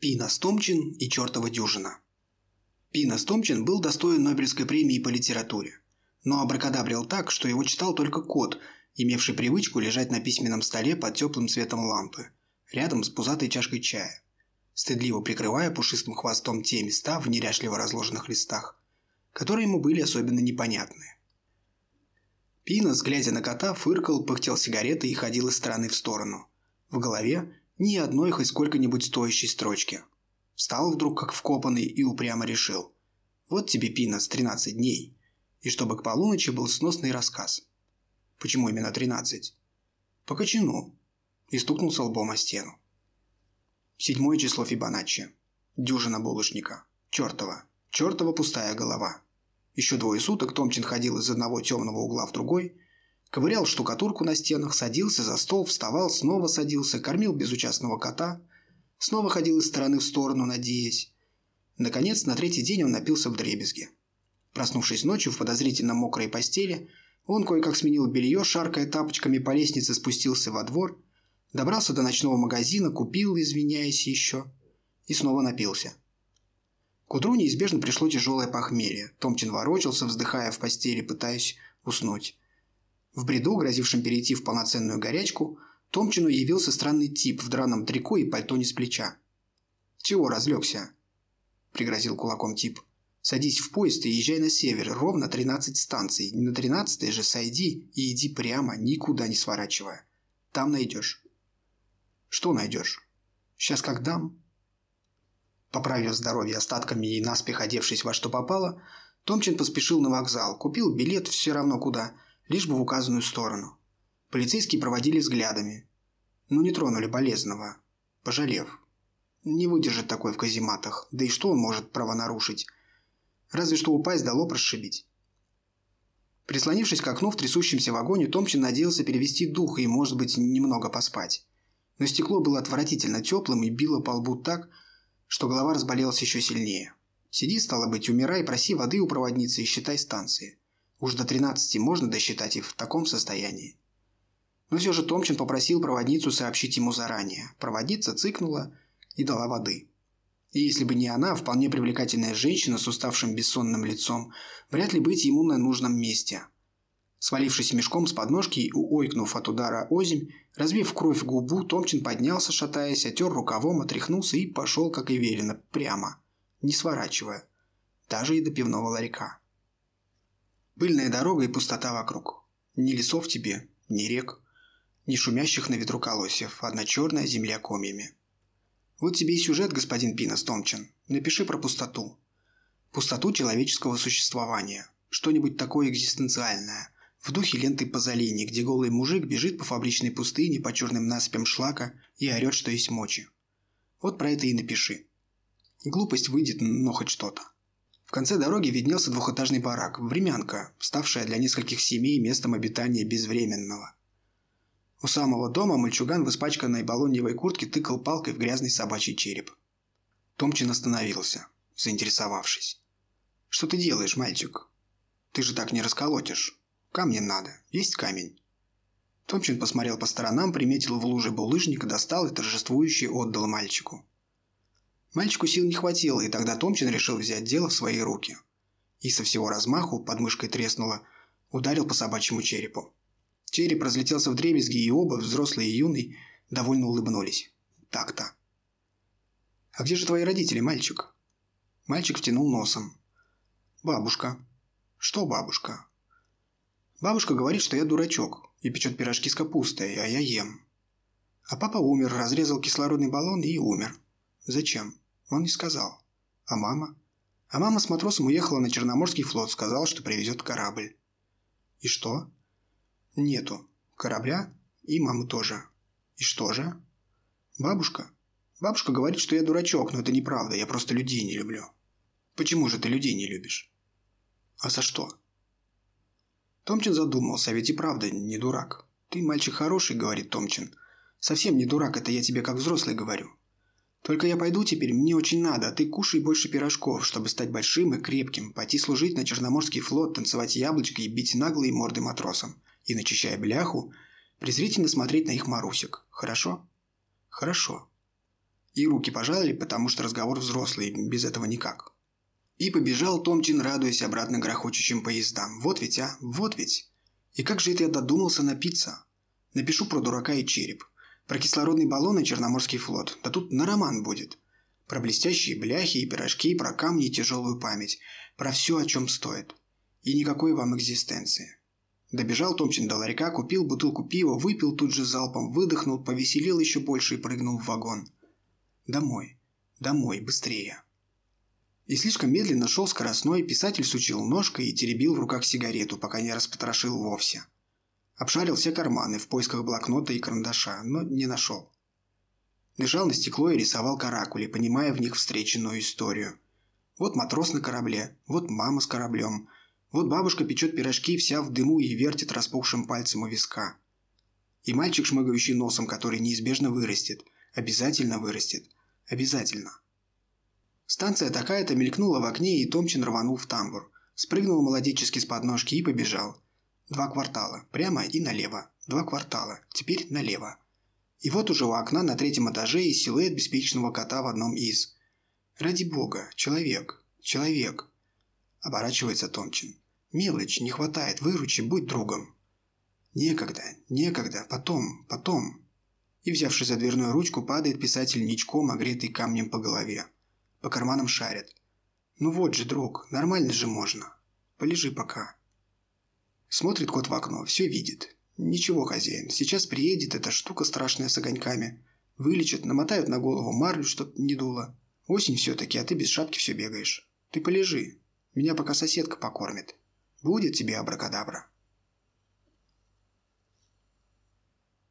Пина Стомчин и чертова дюжина. Пина Стомчин был достоин Нобелевской премии по литературе, но абракадабрил так, что его читал только кот, имевший привычку лежать на письменном столе под теплым светом лампы, рядом с пузатой чашкой чая, стыдливо прикрывая пушистым хвостом те места в неряшливо разложенных листах, которые ему были особенно непонятны. Пинос, глядя на кота, фыркал, пыхтел сигаретой и ходил из стороны в сторону. В голове ни одной хоть сколько-нибудь стоящей строчки. Встал вдруг как вкопанный и упрямо решил. Вот тебе, Пинос, 13 дней. И чтобы к полуночи был сносный рассказ. Почему именно 13? По кочану. И стукнулся лбом о стену. Седьмое число Фибоначчи. Дюжина булочника. Чертова. Чертова пустая голова. Еще двое суток Томчин ходил из одного темного угла в другой, ковырял штукатурку на стенах, садился за стол, вставал, снова садился, кормил безучастного кота, снова ходил из стороны в сторону, надеясь. Наконец, на третий день он напился в дребезге. Проснувшись ночью в подозрительно мокрой постели, он кое-как сменил белье, шаркая тапочками по лестнице спустился во двор, добрался до ночного магазина, купил, извиняясь еще, и снова напился. К утру неизбежно пришло тяжелое похмелье. Томчин ворочался, вздыхая в постели, пытаясь уснуть. В бреду, грозившем перейти в полноценную горячку, Томчину явился странный тип в драном трико и пальто не с плеча. «Чего разлегся?» – пригрозил кулаком тип. «Садись в поезд и езжай на север, ровно 13 станций. На 13 же сойди и иди прямо, никуда не сворачивая. Там найдешь». «Что найдешь?» «Сейчас как дам». Поправив здоровье остатками и наспех одевшись во что попало, Томчин поспешил на вокзал, купил билет все равно куда – лишь бы в указанную сторону. Полицейские проводили взглядами. Но не тронули болезного, пожалев. Не выдержит такой в казематах, да и что он может право нарушить? Разве что упасть да лоб расшибить. Прислонившись к окну в трясущемся вагоне, Томчин надеялся перевести дух и, может быть, немного поспать. Но стекло было отвратительно теплым и било по лбу так, что голова разболелась еще сильнее. Сиди, стало быть, умирай, проси воды у проводницы и считай станции. Уж до 13 можно досчитать и в таком состоянии. Но все же Томчин попросил проводницу сообщить ему заранее. Проводница цыкнула и дала воды. И если бы не она, вполне привлекательная женщина с уставшим бессонным лицом, вряд ли быть ему на нужном месте. Свалившись мешком с подножки и уойкнув от удара озимь, разбив кровь губу, Томчин поднялся, шатаясь, отер рукавом, отряхнулся и пошел, как и велено, прямо, не сворачивая, даже и до пивного ларька. Пыльная дорога и пустота вокруг. Ни лесов тебе, ни рек, ни шумящих на ветру колосьев, одна черная земля комьями. Вот тебе и сюжет, господин Пинос Томчин. Напиши про пустоту. Пустоту человеческого существования. Что-нибудь такое экзистенциальное. В духе ленты Пазолини, где голый мужик бежит по фабричной пустыне по черным насыпям шлака и орет, что есть мочи. Вот про это и напиши. Глупость выйдет, но хоть что-то. В конце дороги виднелся двухэтажный барак, времянка, ставшая для нескольких семей местом обитания безвременного. У самого дома мальчуган в испачканной балоньевой куртке тыкал палкой в грязный собачий череп. Томчин остановился, заинтересовавшись. «Что ты делаешь, мальчик? Ты же так не расколотишь. Камнем надо. Есть камень?» Томчин посмотрел по сторонам, приметил в луже булыжник, достал и торжествующе отдал мальчику. Мальчику сил не хватило, и тогда Томчин решил взять дело в свои руки. И со всего размаху, подмышкой треснуло, ударил по собачьему черепу. Череп разлетелся в дребезги, и оба, взрослый и юный, довольно улыбнулись. Так-то. «А где же твои родители, мальчик?» Мальчик втянул носом. «Бабушка». «Что бабушка?» «Бабушка говорит, что я дурачок и печет пирожки с капустой, а я ем». А папа умер, разрезал кислородный баллон и умер. Зачем? Он не сказал. А мама? А мама с матросом уехала на Черноморский флот, сказала, что привезет корабль. И что? Нету. Корабля и мамы тоже. И что же? Бабушка? Бабушка говорит, что я дурачок, но это неправда, я просто людей не люблю. Почему же ты людей не любишь? А за что? Томчин задумался, а ведь и правда не дурак. Ты мальчик хороший, говорит Томчин. Совсем не дурак, это я тебе как взрослый говорю. Только я пойду теперь, мне очень надо, а ты кушай больше пирожков, чтобы стать большим и крепким, пойти служить на Черноморский флот, танцевать яблочко и бить наглые морды матросам. И, начищая бляху, презрительно смотреть на их Марусик. Хорошо? Хорошо. И руки пожали, потому что разговор взрослый, без этого никак. И побежал Томчин, радуясь обратно грохочущим поездам. Вот ведь, а, вот ведь. И как же это я додумался напиться? Напишу про дурака и череп. Про кислородный баллон и Черноморский флот. Да тут на роман будет. Про блестящие бляхи и пирожки, про камни и тяжелую память. Про все, о чем стоит. И никакой вам экзистенции. Добежал Томчин до ларька, купил бутылку пива, выпил тут же залпом, выдохнул, повеселел еще больше и прыгнул в вагон. Домой. Домой, быстрее. И слишком медленно шел скоростной, писатель сучил ножкой и теребил в руках сигарету, пока не распотрошил вовсе. Обшарил все карманы в поисках блокнота и карандаша, но не нашел. Лежал на стекло и рисовал каракули, понимая в них встреченную историю. Вот матрос на корабле, вот мама с кораблем – вот бабушка печет пирожки вся в дыму и вертит распухшим пальцем у виска. И мальчик, шмыгающий носом, который неизбежно вырастет. Обязательно вырастет. Обязательно. Станция такая-то мелькнула в окне, и Томчин рванул в тамбур. Спрыгнул молодечески с подножки и побежал. Два квартала. Прямо и налево. Два квартала. Теперь налево. И вот уже у окна на третьем этаже и силуэт беспечного кота в одном из. Ради бога, человек, человек. Оборачивается Томчин. «Мелочь, не хватает, выручи, будь другом». «Некогда, некогда, потом, потом». И, взявшись за дверную ручку, падает писатель ничком, огретый камнем по голове. По карманам шарит. «Ну вот же, друг, нормально же можно. Полежи пока». Смотрит кот в окно, все видит. «Ничего, хозяин, сейчас приедет эта штука страшная с огоньками. Вылечат, намотают на голову марлю, чтоб не дуло. Осень все-таки, а ты без шапки все бегаешь. Ты полежи, меня пока соседка покормит. Будет тебе абракадабра.